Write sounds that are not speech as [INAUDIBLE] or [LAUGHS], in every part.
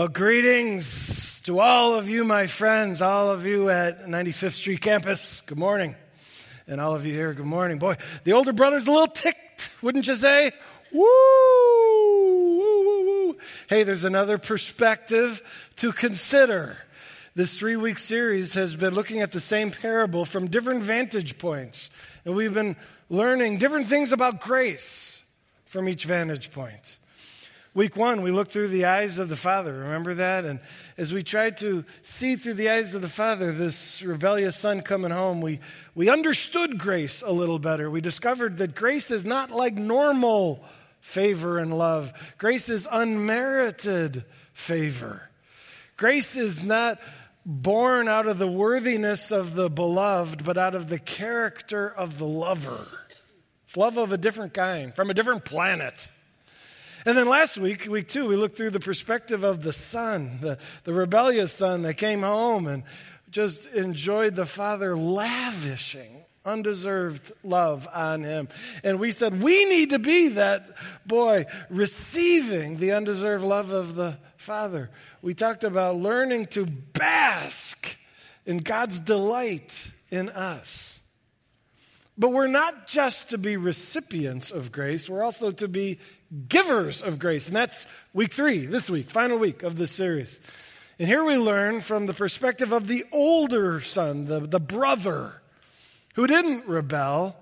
Well, greetings to all of you, my friends, all of you at 95th Street campus. Good morning. And all of you here, good morning. Boy, the older brother's a little ticked, wouldn't you say? Woo! Hey, there's another perspective to consider. This three week series has been looking at the same parable from different vantage points. And we've been learning different things about grace from each vantage point. Week one, we looked through the eyes of the Father. Remember that? And as we tried to see through the eyes of the Father, this rebellious son coming home, we, we understood grace a little better. We discovered that grace is not like normal favor and love, grace is unmerited favor. Grace is not born out of the worthiness of the beloved, but out of the character of the lover. It's love of a different kind, from a different planet. And then last week, week two, we looked through the perspective of the son, the, the rebellious son that came home and just enjoyed the father lavishing undeserved love on him. And we said, we need to be that boy receiving the undeserved love of the father. We talked about learning to bask in God's delight in us. But we're not just to be recipients of grace, we're also to be givers of grace. And that's week three, this week, final week of this series. And here we learn from the perspective of the older son, the, the brother, who didn't rebel,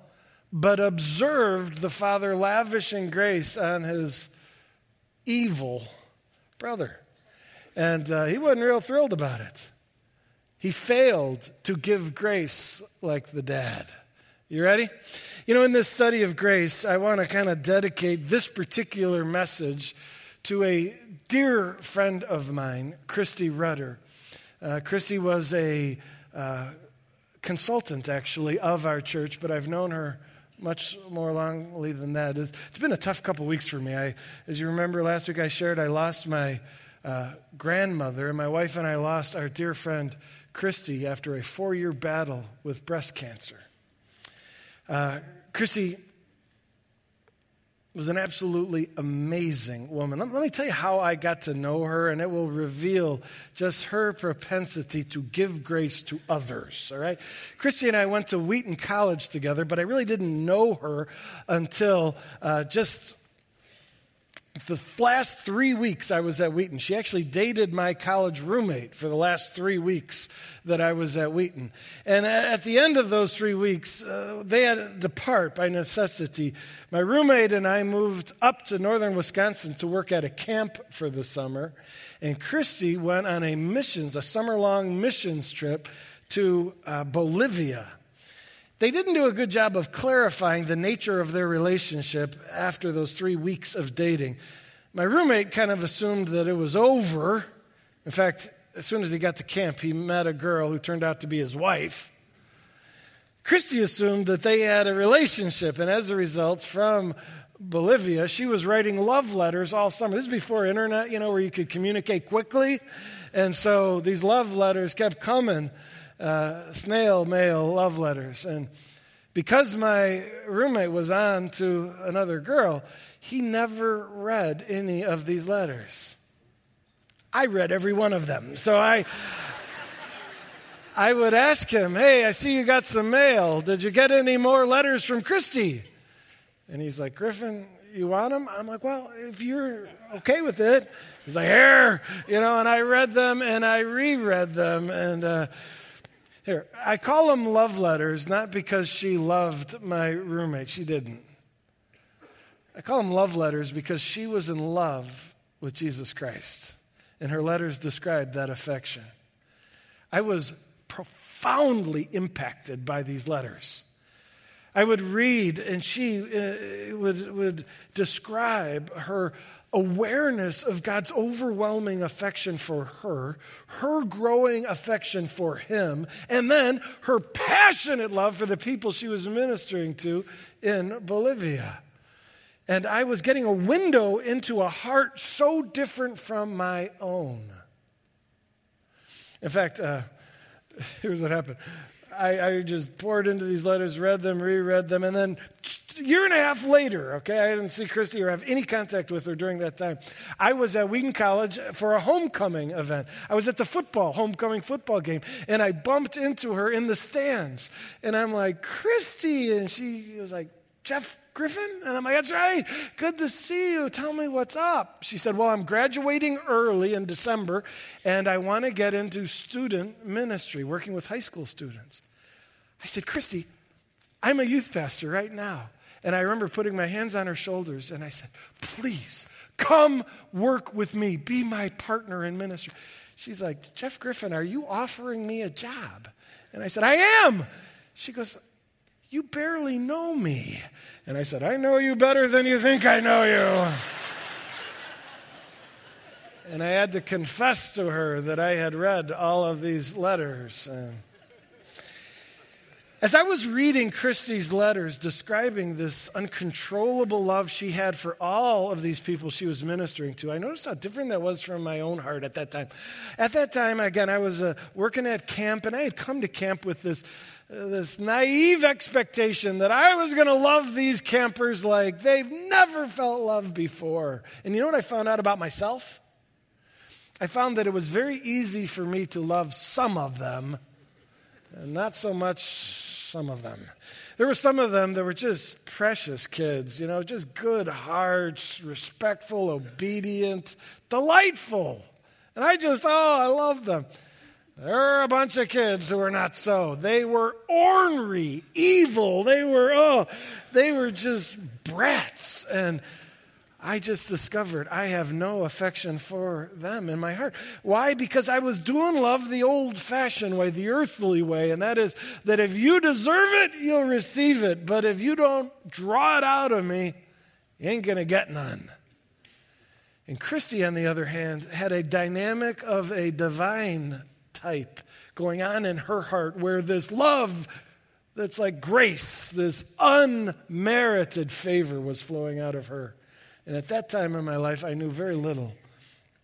but observed the father lavishing grace on his evil brother. And uh, he wasn't real thrilled about it. He failed to give grace like the dad. You ready? You know, in this study of grace, I want to kind of dedicate this particular message to a dear friend of mine, Christy Rudder. Uh, Christy was a uh, consultant, actually, of our church, but I've known her much more longly than that. It's, it's been a tough couple weeks for me. I, as you remember last week, I shared I lost my uh, grandmother, and my wife and I lost our dear friend Christy after a four year battle with breast cancer. Uh, Christy was an absolutely amazing woman. Let, me tell you how I got to know her, and it will reveal just her propensity to give grace to others. All right? Christy and I went to Wheaton College together, but I really didn't know her until uh, just the last three weeks I was at Wheaton, she actually dated my college roommate for the last three weeks that I was at Wheaton. And at the end of those three weeks, uh, they had to depart by necessity. My roommate and I moved up to northern Wisconsin to work at a camp for the summer. And Christy went on a missions, a summer long missions trip to uh, Bolivia. They didn't do a good job of clarifying the nature of their relationship after those three weeks of dating. My roommate kind of assumed that it was over. In fact, as soon as he got to camp, he met a girl who turned out to be his wife. Christy assumed that they had a relationship, and as a result, from Bolivia, she was writing love letters all summer. This is before internet, you know, where you could communicate quickly. And so these love letters kept coming uh, snail mail love letters. And because my roommate was on to another girl, he never read any of these letters. I read every one of them. So I. I would ask him, Hey, I see you got some mail. Did you get any more letters from Christy? And he's like, Griffin, you want them? I'm like, Well, if you're okay with it. He's like, Here, you know, and I read them and I reread them. And uh, here, I call them love letters not because she loved my roommate. She didn't. I call them love letters because she was in love with Jesus Christ, and her letters described that affection. I was profoundly impacted by these letters. I would read, and she uh, would, would describe her awareness of God's overwhelming affection for her, her growing affection for him, and then her passionate love for the people she was ministering to in Bolivia. And I was getting a window into a heart so different from my own. In fact, uh, [LAUGHS] here's what happened. I, I, just poured into these letters, read them, reread them, and then year and a half later, okay, I didn't see Christy or have any contact with her during that time. I was at Wheaton College for a homecoming event. I was at the football, homecoming football game, and I bumped into her in the stands. And I'm like, Christy. And she was like, Jeff Griffin? And I'm like, that's right. Good to see you. Tell me what's up. She said, Well, I'm graduating early in December, and I want to get into student ministry, working with high school students. I said, Christy, I'm a youth pastor right now. And I remember putting my hands on her shoulders and I said, Please come work with me, be my partner in ministry. She's like, Jeff Griffin, are you offering me a job? And I said, I am. She goes, You barely know me. And I said, I know you better than you think I know you. and I had to confess to her that I had read all of these letters. And as I was reading Christy's letters describing this uncontrollable love she had for all of these people she was ministering to, I noticed how different that was from my own heart at that time. At that time, again, I was uh, working at camp, and I had come to camp with this, uh, this naive expectation that I was going to love these campers like they've never felt love before. And you know what I found out about myself? I found that it was very easy for me to love some of them, and not so much some of them. There were some of them that were just precious kids, you know, just good hearts, respectful, obedient, delightful. And I just, oh, I love them. There are a bunch of kids who were not so. They were ornery, evil. They were, oh, they were just brats. And I just discovered I have no affection for them in my heart. Why? Because I was doing love the old fashioned way, the earthly way, and that is that if you deserve it, you'll receive it. But if you don't draw it out of me, you ain't going to get none. And Christy, on the other hand, had a dynamic of a divine type going on in her heart where this love that's like grace, this unmerited favor was flowing out of her. And at that time in my life, I knew very little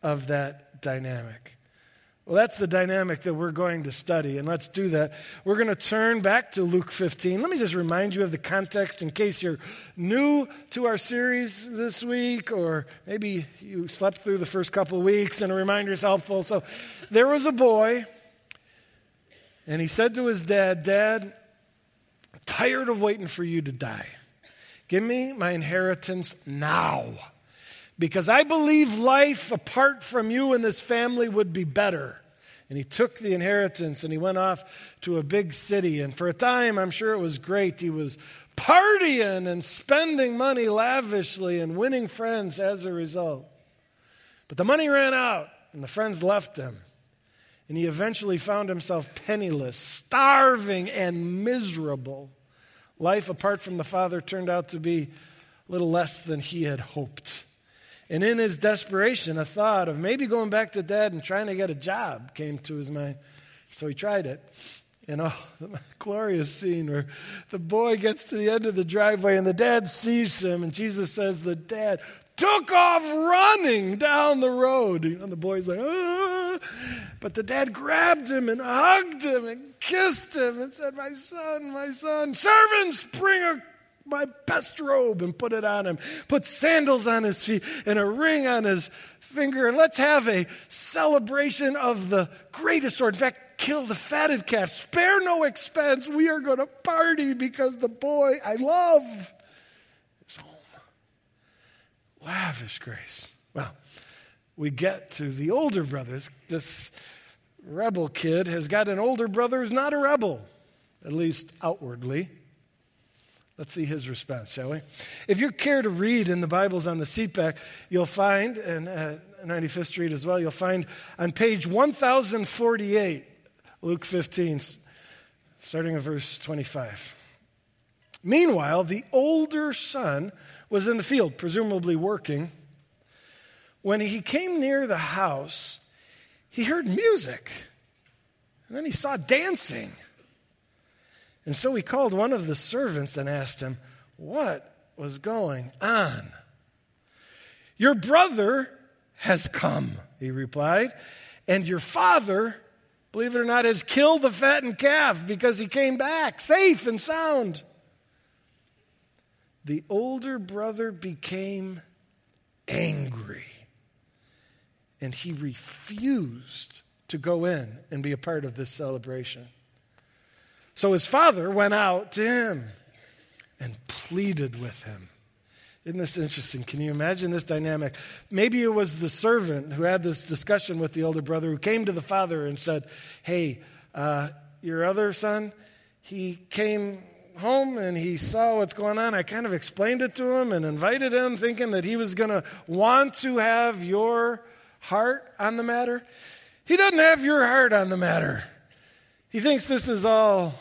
of that dynamic. Well, that's the dynamic that we're going to study, and let's do that. We're going to turn back to Luke 15. Let me just remind you of the context in case you're new to our series this week, or maybe you slept through the first couple of weeks and a reminder is helpful. So, there was a boy, and he said to his dad, Dad, tired of waiting for you to die. Give me my inheritance now. Because I believe life apart from you and this family would be better. And he took the inheritance and he went off to a big city. And for a time, I'm sure it was great. He was partying and spending money lavishly and winning friends as a result. But the money ran out and the friends left him. And he eventually found himself penniless, starving, and miserable. Life apart from the Father turned out to be a little less than he had hoped. And in his desperation, a thought of maybe going back to dad and trying to get a job came to his mind. So he tried it. And oh, [LAUGHS] the glorious scene where the boy gets to the end of the driveway and the dad sees him, and Jesus says, The dad took off running down the road. And the boy's like, ah. But the dad grabbed him and hugged him and kissed him and said, My son, my son, servants, bring a, my best robe and put it on him. Put sandals on his feet and a ring on his finger. And let's have a celebration of the greatest sword. In fact, kill the fatted calf. Spare no expense. We are going to party because the boy I love lavish grace. Well, we get to the older brothers. This rebel kid has got an older brother who's not a rebel, at least outwardly. Let's see his response, shall we? If you care to read in the Bibles on the seat back, you'll find, and uh, 95th Street as well, you'll find on page 1048, Luke 15, starting at verse 25. Meanwhile, the older son was in the field, presumably working. When he came near the house, he heard music. And then he saw dancing. And so he called one of the servants and asked him, What was going on? Your brother has come, he replied, and your father, believe it or not, has killed the fattened calf because he came back safe and sound. The older brother became angry and he refused to go in and be a part of this celebration. So his father went out to him and pleaded with him. Isn't this interesting? Can you imagine this dynamic? Maybe it was the servant who had this discussion with the older brother who came to the father and said, Hey, uh, your other son, he came home and he saw what's going on. I kind of explained it to him and invited him, thinking that he was going to want to have your heart on the matter. He doesn't have your heart on the matter. He thinks this is all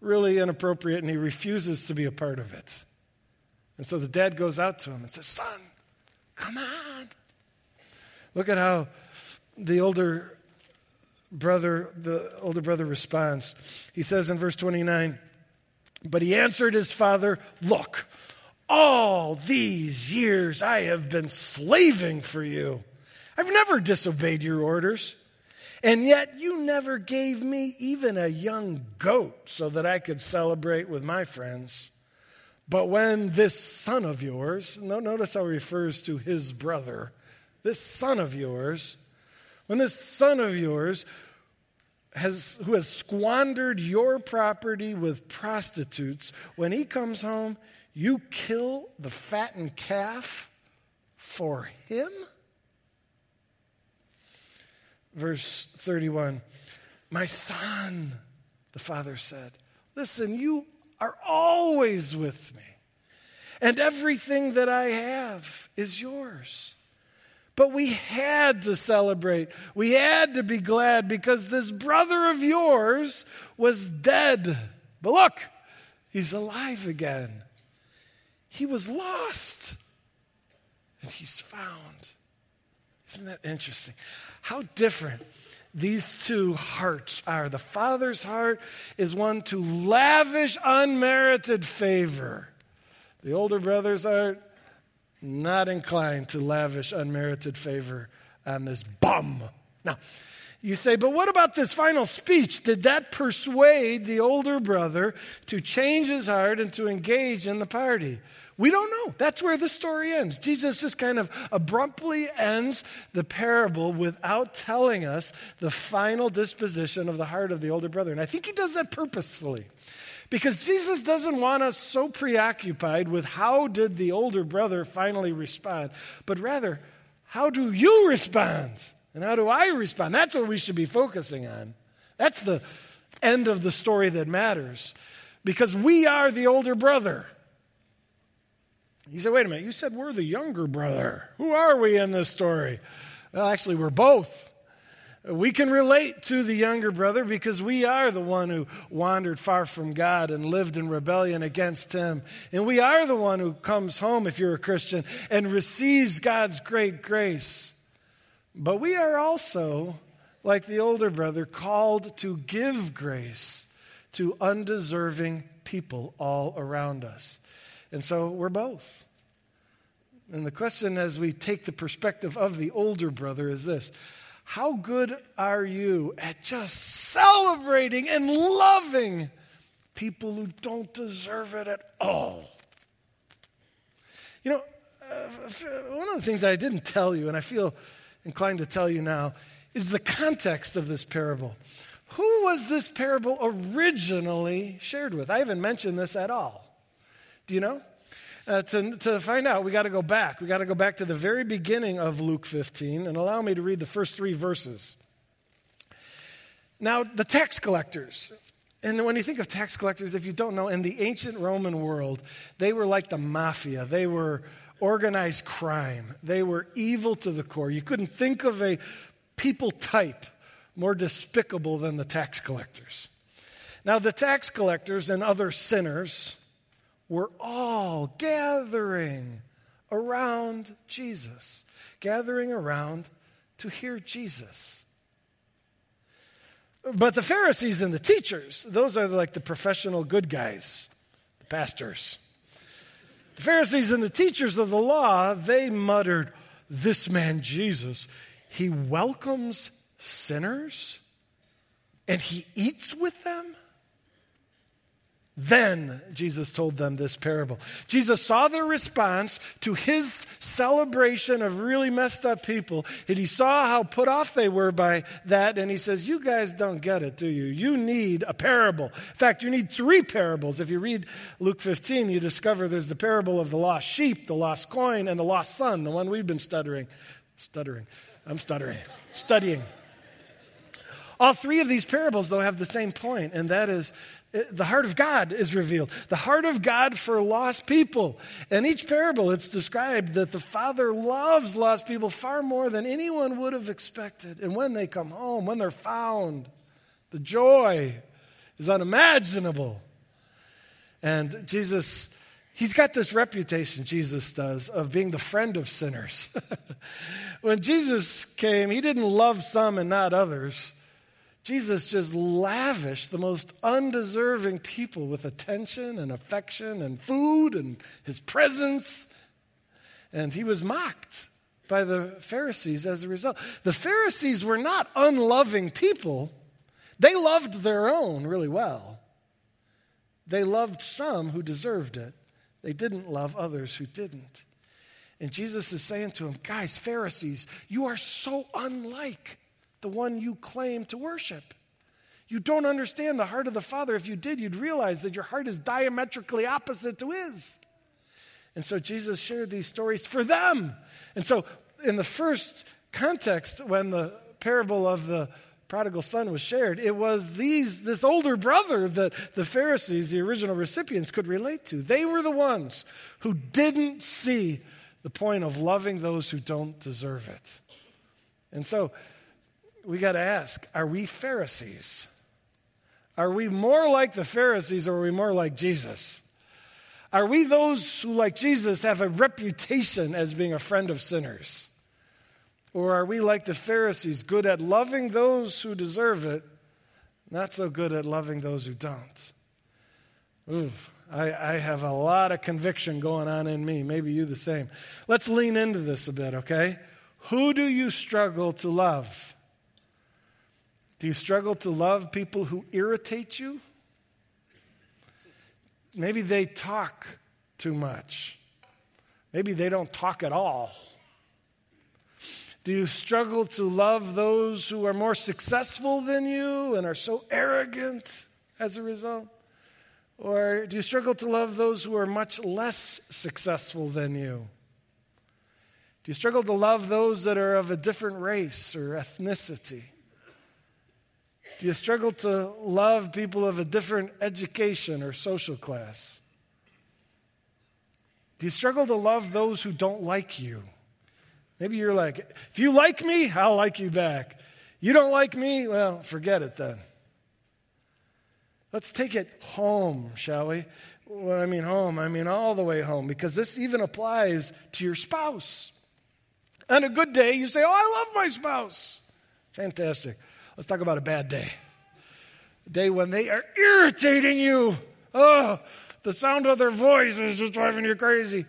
really inappropriate and he refuses to be a part of it. And so the dad goes out to him and says, Son, come on. Look at how the older brother, the older brother responds. He says in verse 29, but he answered his father, Look, all these years I have been slaving for you. I've never disobeyed your orders. And yet you never gave me even a young goat so that I could celebrate with my friends. But when this son of yours, notice how he refers to his brother, this son of yours, when this son of yours has, who has squandered your property with prostitutes, when he comes home, you kill the fattened calf for him? Verse 31 My son, the father said, Listen, you are always with me, and everything that I have is yours. But we had to celebrate. We had to be glad because this brother of yours was dead. But look, he's alive again. He was lost and he's found. Isn't that interesting? How different these two hearts are. The Father's heart is one to lavish unmerited favor. The older brother's heart not inclined to lavish unmerited favor on this bum. Now, you say, but what about this final speech? Did that persuade the older brother to change his heart and to engage in the party? We don't know. That's where the story ends. Jesus just kind of abruptly ends the parable without telling us the final disposition of the heart of the older brother. And I think he does that purposefully. Because Jesus doesn't want us so preoccupied with how did the older brother finally respond, but rather, how do you respond? And how do I respond? That's what we should be focusing on. That's the end of the story that matters. Because we are the older brother. He said, wait a minute, you said we're the younger brother. Who are we in this story? Well, actually, we're both. We can relate to the younger brother because we are the one who wandered far from God and lived in rebellion against Him. And we are the one who comes home, if you're a Christian, and receives God's great grace. But we are also, like the older brother, called to give grace to undeserving people all around us. And so we're both. And the question, as we take the perspective of the older brother, is this how good are you at just celebrating and loving people who don't deserve it at all? You know, uh, one of the things I didn't tell you, and I feel inclined to tell you now, is the context of this parable. Who was this parable originally shared with? I haven't mentioned this at all. Do you know? Uh, to, to find out, we got to go back. We got to go back to the very beginning of Luke 15 and allow me to read the first three verses. Now, the tax collectors, and when you think of tax collectors, if you don't know, in the ancient Roman world, they were like the mafia. They were organized crime. They were evil to the core. You couldn't think of a people type more despicable than the tax collectors. Now, the tax collectors and other sinners, were all gathering around Jesus, gathering around to hear Jesus. But the Pharisees and the teachers, those are like the professional good guys, the pastors. The Pharisees and the teachers of the law, they muttered, This man Jesus, he welcomes sinners and he eats with them? Then Jesus told them this parable. Jesus saw their response to his celebration of really messed up people, and he saw how put off they were by that, and he says, You guys don't get it, do you? You need a parable. In fact, you need three parables. If you read Luke 15, you discover there's the parable of the lost sheep, the lost coin, and the lost son, the one we've been stuttering. Stuttering. I'm stuttering. Studying. All three of these parables, though, have the same point, and that is the heart of God is revealed. The heart of God for lost people. In each parable, it's described that the Father loves lost people far more than anyone would have expected. And when they come home, when they're found, the joy is unimaginable. And Jesus, he's got this reputation, Jesus does, of being the friend of sinners. [LAUGHS] when Jesus came, he didn't love some and not others. Jesus just lavished the most undeserving people with attention and affection and food and his presence. And he was mocked by the Pharisees as a result. The Pharisees were not unloving people, they loved their own really well. They loved some who deserved it, they didn't love others who didn't. And Jesus is saying to them, guys, Pharisees, you are so unlike the one you claim to worship. You don't understand the heart of the Father. If you did, you'd realize that your heart is diametrically opposite to His. And so Jesus shared these stories for them. And so, in the first context, when the parable of the prodigal son was shared, it was these, this older brother that the Pharisees, the original recipients, could relate to. They were the ones who didn't see the point of loving those who don't deserve it. And so we got to ask are we Pharisees? Are we more like the Pharisees or are we more like Jesus? Are we those who, like Jesus, have a reputation as being a friend of sinners? Or are we like the Pharisees, good at loving those who deserve it, not so good at loving those who don't? Oof, I, I have a lot of conviction going on in me. Maybe you the same. Let's lean into this a bit, okay? Who do you struggle to love? Do you struggle to love people who irritate you? Maybe they talk too much. Maybe they don't talk at all. Do you struggle to love those who are more successful than you and are so arrogant as a result? Or do you struggle to love those who are much less successful than you? Do you struggle to love those that are of a different race or ethnicity? Do you struggle to love people of a different education or social class? Do you struggle to love those who don't like you? Maybe you're like, if you like me, I'll like you back. You don't like me? Well, forget it then. Let's take it home, shall we? When I mean home, I mean all the way home, because this even applies to your spouse. On a good day, you say, Oh, I love my spouse. Fantastic. Let's talk about a bad day. A day when they are irritating you. Oh, the sound of their voice is just driving you crazy.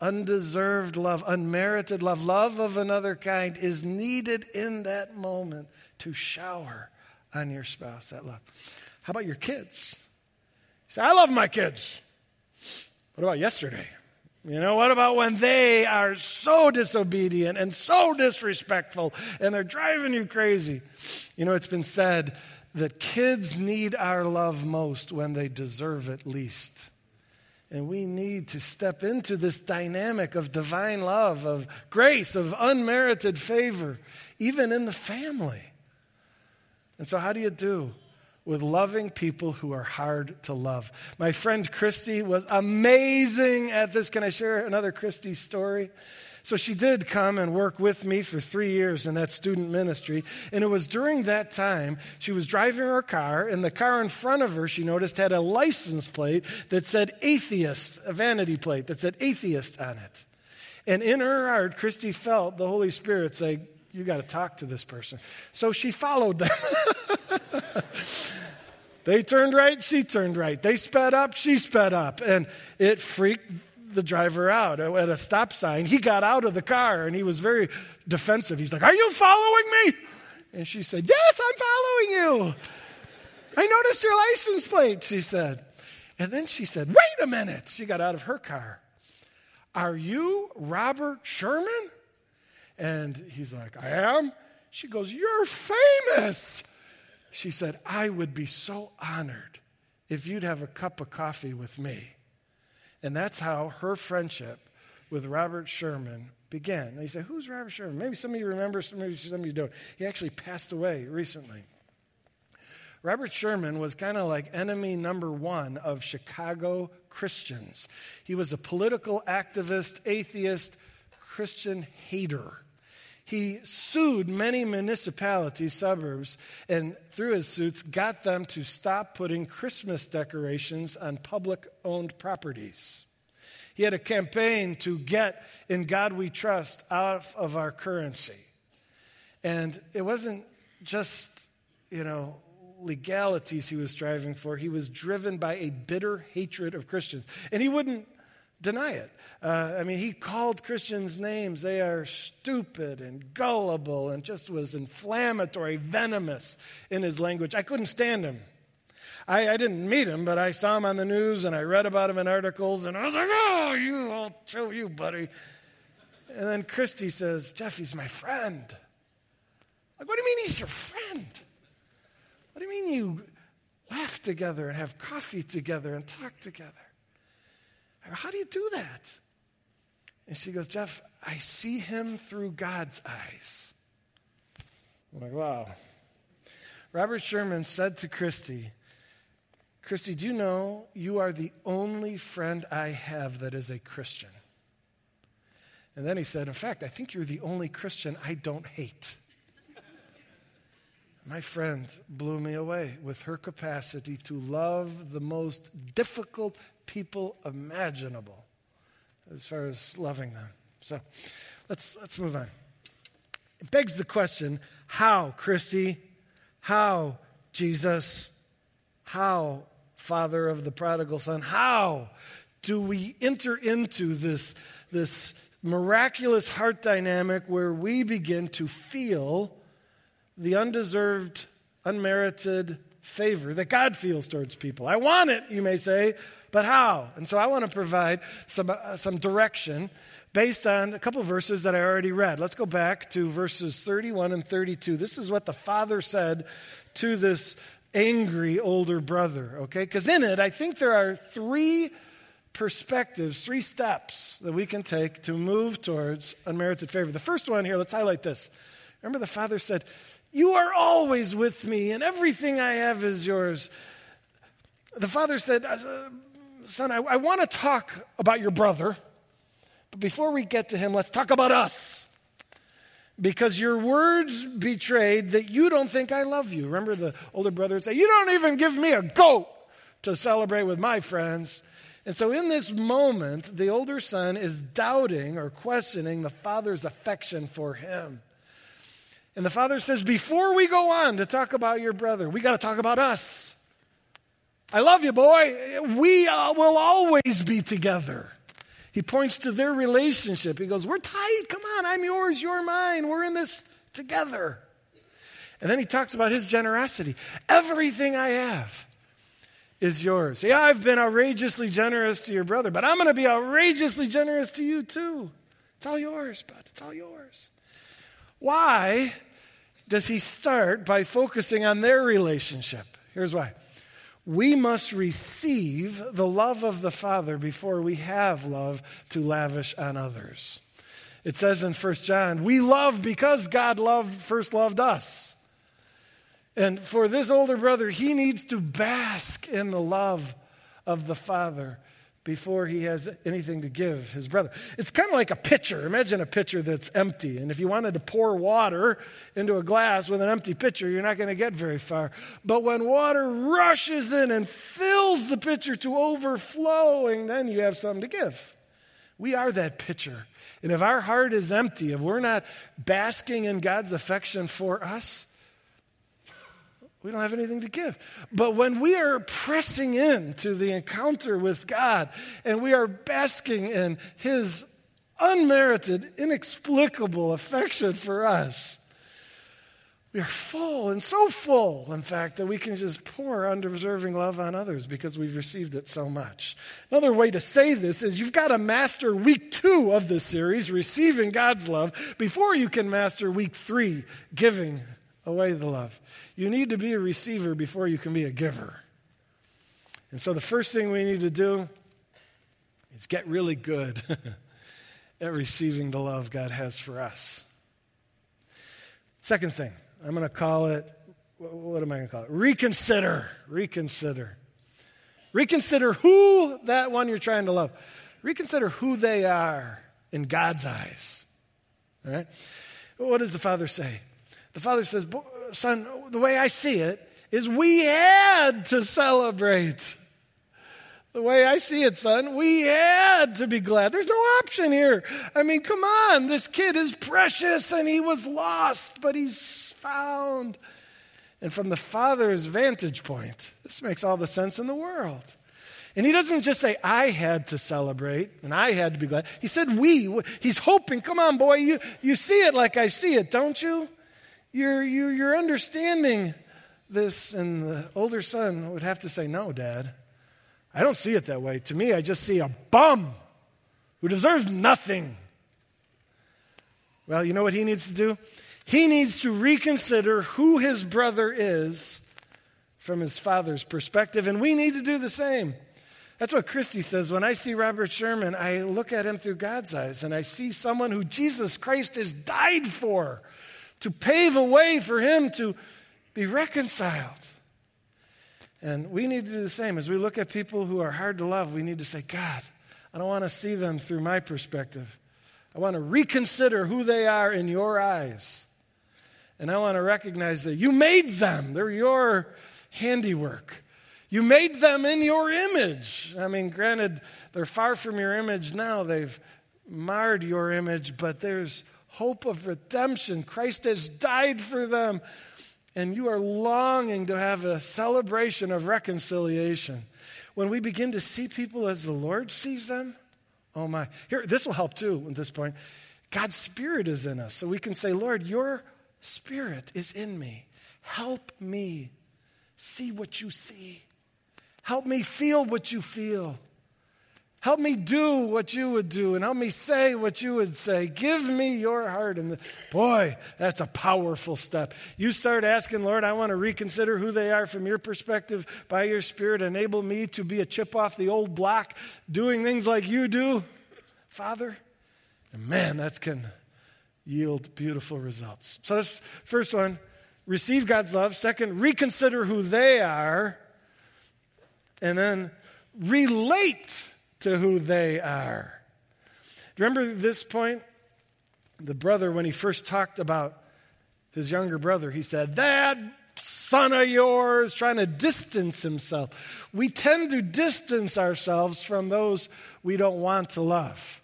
Undeserved love, unmerited love, love of another kind is needed in that moment to shower on your spouse that love. How about your kids? You say, I love my kids. What about yesterday? You know, what about when they are so disobedient and so disrespectful and they're driving you crazy? You know, it's been said that kids need our love most when they deserve it least. And we need to step into this dynamic of divine love, of grace, of unmerited favor, even in the family. And so, how do you do? With loving people who are hard to love. My friend Christy was amazing at this. Can I share another Christy story? So she did come and work with me for three years in that student ministry. And it was during that time she was driving her car, and the car in front of her, she noticed, had a license plate that said atheist, a vanity plate that said atheist on it. And in her heart, Christy felt the Holy Spirit say, You got to talk to this person. So she followed them. [LAUGHS] they turned right, she turned right. They sped up, she sped up. And it freaked the driver out at a stop sign. He got out of the car and he was very defensive. He's like, Are you following me? And she said, Yes, I'm following you. I noticed your license plate, she said. And then she said, Wait a minute. She got out of her car. Are you Robert Sherman? And he's like, I am. She goes, You're famous. She said, I would be so honored if you'd have a cup of coffee with me. And that's how her friendship with Robert Sherman began. And you say, Who's Robert Sherman? Maybe some of you remember, you, some of you don't. He actually passed away recently. Robert Sherman was kind of like enemy number one of Chicago Christians. He was a political activist, atheist, Christian hater. He sued many municipalities, suburbs, and through his suits got them to stop putting Christmas decorations on public owned properties. He had a campaign to get In God We Trust out of our currency. And it wasn't just, you know, legalities he was striving for. He was driven by a bitter hatred of Christians. And he wouldn't deny it. Uh, I mean, he called Christians names. They are stupid and gullible and just was inflammatory, venomous in his language. I couldn't stand him. I, I, didn't meet him, but I saw him on the news and I read about him in articles and I was like, oh, you, I'll show you, buddy. And then Christy says, Jeff, he's my friend. Like, what do you mean he's your friend? What do you mean you laugh together and have coffee together and talk together? How do you do that? And she goes, Jeff, I see him through God's eyes. I'm like, wow. Robert Sherman said to Christy, Christy, do you know you are the only friend I have that is a Christian? And then he said, In fact, I think you're the only Christian I don't hate. My friend blew me away with her capacity to love the most difficult people imaginable as far as loving them. So let's, let's move on. It begs the question how, Christy? How, Jesus? How, Father of the prodigal son? How do we enter into this, this miraculous heart dynamic where we begin to feel? The undeserved, unmerited favor that God feels towards people. I want it, you may say, but how? And so I want to provide some, uh, some direction based on a couple verses that I already read. Let's go back to verses 31 and 32. This is what the father said to this angry older brother, okay? Because in it, I think there are three perspectives, three steps that we can take to move towards unmerited favor. The first one here, let's highlight this. Remember, the father said, you are always with me, and everything I have is yours. The father said, uh, Son, I, I want to talk about your brother, but before we get to him, let's talk about us. Because your words betrayed that you don't think I love you. Remember, the older brother would say, You don't even give me a goat to celebrate with my friends. And so, in this moment, the older son is doubting or questioning the father's affection for him. And the father says, Before we go on to talk about your brother, we got to talk about us. I love you, boy. We uh, will always be together. He points to their relationship. He goes, We're tight. Come on. I'm yours. You're mine. We're in this together. And then he talks about his generosity. Everything I have is yours. Yeah, I've been outrageously generous to your brother, but I'm going to be outrageously generous to you too. It's all yours, bud. It's all yours. Why does he start by focusing on their relationship? Here's why. We must receive the love of the Father before we have love to lavish on others. It says in 1 John, we love because God loved, first loved us. And for this older brother, he needs to bask in the love of the Father before he has anything to give his brother. It's kind of like a pitcher. Imagine a pitcher that's empty. And if you wanted to pour water into a glass with an empty pitcher, you're not going to get very far. But when water rushes in and fills the pitcher to overflowing, then you have something to give. We are that pitcher. And if our heart is empty, if we're not basking in God's affection for us, we don't have anything to give. But when we are pressing in to the encounter with God and we are basking in His unmerited, inexplicable affection for us, we are full and so full, in fact, that we can just pour undeserving love on others because we've received it so much. Another way to say this is you've got to master week two of this series, receiving God's love, before you can master week three, giving away the love. You need to be a receiver before you can be a giver. And so the first thing we need to do is get really good [LAUGHS] at receiving the love God has for us. Second thing, I'm going to call it, what am I going to call it? Reconsider. Reconsider. Reconsider who that one you're trying to love. Reconsider who they are in God's eyes. All right? What does the Father say? The Father says, Son, the way I see it is we had to celebrate. The way I see it, son, we had to be glad. There's no option here. I mean, come on. This kid is precious and he was lost, but he's found. And from the father's vantage point, this makes all the sense in the world. And he doesn't just say, I had to celebrate and I had to be glad. He said, we. He's hoping, come on, boy, you, you see it like I see it, don't you? You're, you, you're understanding this. And the older son would have to say, No, dad. I don't see it that way. To me, I just see a bum who deserves nothing. Well, you know what he needs to do? He needs to reconsider who his brother is from his father's perspective, and we need to do the same. That's what Christy says. When I see Robert Sherman, I look at him through God's eyes, and I see someone who Jesus Christ has died for to pave a way for him to be reconciled. And we need to do the same. As we look at people who are hard to love, we need to say, God, I don't want to see them through my perspective. I want to reconsider who they are in your eyes. And I want to recognize that you made them, they're your handiwork. You made them in your image. I mean, granted, they're far from your image now. They've marred your image, but there's hope of redemption. Christ has died for them and you are longing to have a celebration of reconciliation, when we begin to see people as the Lord sees them, oh my. Here, this will help too at this point. God's Spirit is in us. So we can say, Lord, your Spirit is in me. Help me see what you see. Help me feel what you feel. Help me do what you would do and help me say what you would say. Give me your heart. And the, boy, that's a powerful step. You start asking, Lord, I want to reconsider who they are from your perspective by your Spirit. Enable me to be a chip off the old block, doing things like you do, Father. And man, that can yield beautiful results. So that's first one receive God's love. Second, reconsider who they are. And then relate to who they are. Remember this point? The brother, when he first talked about his younger brother, he said, That son of yours, trying to distance himself. We tend to distance ourselves from those we don't want to love.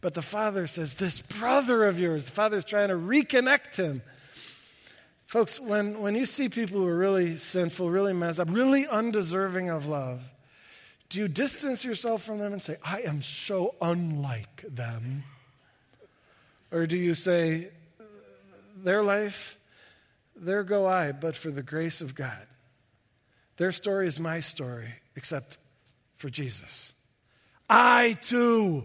But the father says, This brother of yours, the father's trying to reconnect him. Folks, when, when you see people who are really sinful, really messed up, really undeserving of love, do you distance yourself from them and say, I am so unlike them? Or do you say, their life, there go I, but for the grace of God? Their story is my story, except for Jesus. I too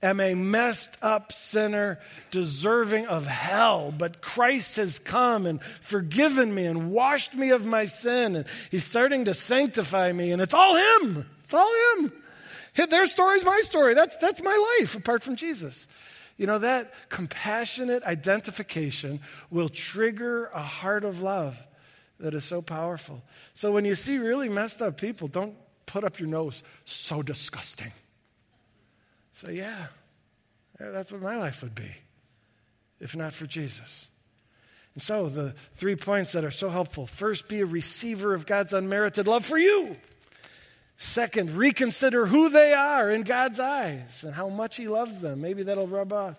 am a messed up sinner deserving of hell, but Christ has come and forgiven me and washed me of my sin, and He's starting to sanctify me, and it's all Him. It's all Him. Their story's my story. That's, that's my life apart from Jesus. You know, that compassionate identification will trigger a heart of love that is so powerful. So when you see really messed up people, don't put up your nose. So disgusting. Say, yeah, that's what my life would be if not for Jesus. And so the three points that are so helpful first, be a receiver of God's unmerited love for you. Second, reconsider who they are in God's eyes and how much He loves them. Maybe that'll rub off.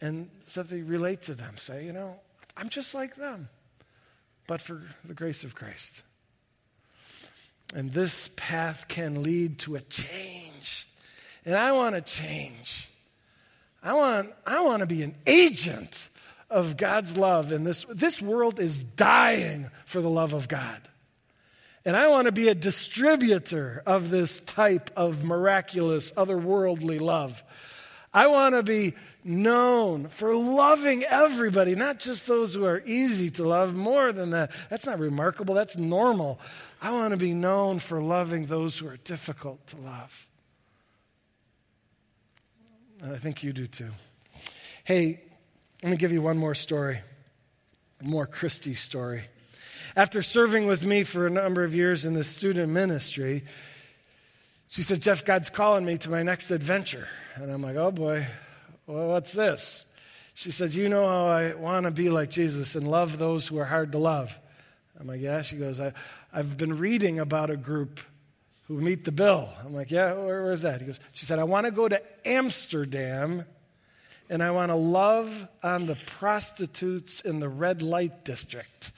And something relate to them. Say, you know, I'm just like them, but for the grace of Christ. And this path can lead to a change. And I want to change. I want, I want to be an agent of God's love in this this world is dying for the love of God. And I want to be a distributor of this type of miraculous otherworldly love. I want to be known for loving everybody, not just those who are easy to love, more than that. That's not remarkable, that's normal. I want to be known for loving those who are difficult to love. And I think you do too. Hey, let me give you one more story, more Christy story. After serving with me for a number of years in the student ministry, she said, Jeff, God's calling me to my next adventure. And I'm like, oh boy, well, what's this? She says, You know how I want to be like Jesus and love those who are hard to love. I'm like, Yeah. She goes, I, I've been reading about a group who meet the bill. I'm like, Yeah, where, where's that? He goes, She said, I want to go to Amsterdam and I want to love on the prostitutes in the red light district.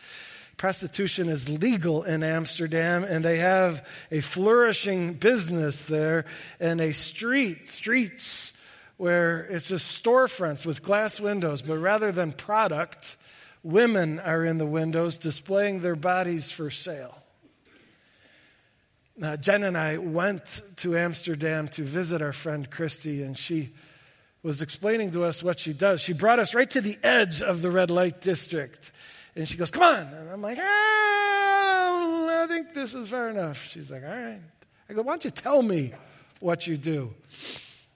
Prostitution is legal in Amsterdam, and they have a flourishing business there and a street, streets where it's just storefronts with glass windows, but rather than product, women are in the windows displaying their bodies for sale. Now, Jen and I went to Amsterdam to visit our friend Christy, and she was explaining to us what she does. She brought us right to the edge of the red light district. And she goes, Come on. And I'm like, ah, I think this is fair enough. She's like, All right. I go, Why don't you tell me what you do?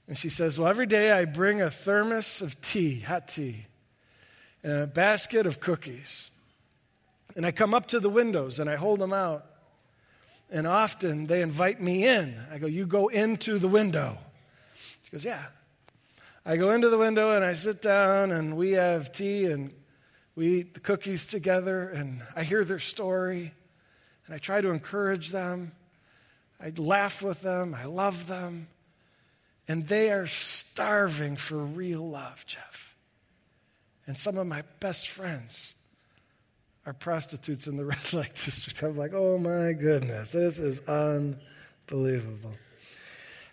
And she says, Well, every day I bring a thermos of tea, hot tea, and a basket of cookies. And I come up to the windows and I hold them out. And often they invite me in. I go, You go into the window. She goes, Yeah. I go into the window and I sit down and we have tea and we eat the cookies together and I hear their story and I try to encourage them. I laugh with them. I love them. And they are starving for real love, Jeff. And some of my best friends are prostitutes in the [LAUGHS] red light district. I'm like, oh my goodness, this is unbelievable.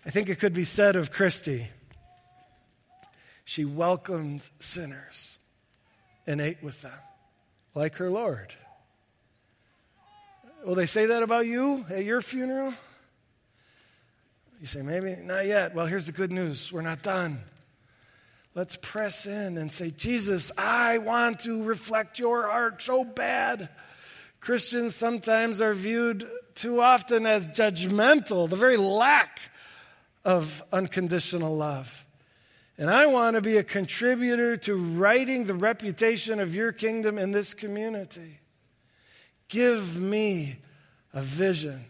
I think it could be said of Christy she welcomed sinners and ate with them, like her Lord. Will they say that about you at your funeral? You say, maybe not yet. Well, here's the good news we're not done. Let's press in and say, Jesus, I want to reflect your heart so bad. Christians sometimes are viewed too often as judgmental, the very lack of unconditional love. And I want to be a contributor to righting the reputation of your kingdom in this community. Give me a vision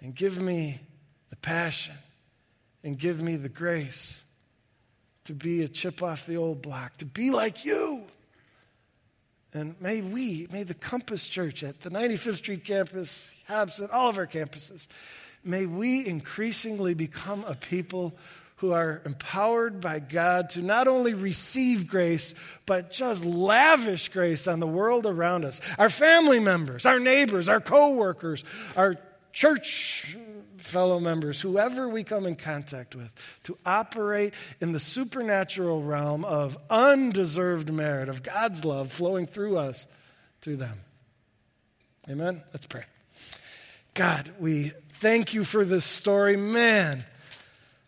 and give me the passion and give me the grace to be a chip off the old block, to be like you. And may we, may the Compass Church at the 95th Street campus, Hobson, all of our campuses, may we increasingly become a people who are empowered by God to not only receive grace, but just lavish grace on the world around us. Our family members, our neighbors, our coworkers, our church fellow members, whoever we come in contact with, to operate in the supernatural realm of undeserved merit, of God's love flowing through us to them. Amen? Let's pray. God, we thank you for this story. Man,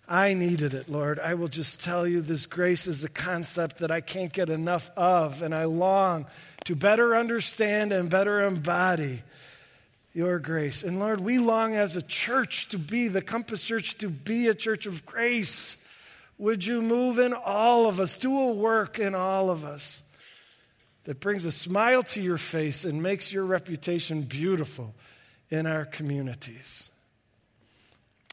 I needed it, Lord. I will just tell you this grace is a concept that I can't get enough of, and I long to better understand and better embody your grace. And Lord, we long as a church to be, the Compass Church, to be a church of grace. Would you move in all of us, do a work in all of us that brings a smile to your face and makes your reputation beautiful in our communities?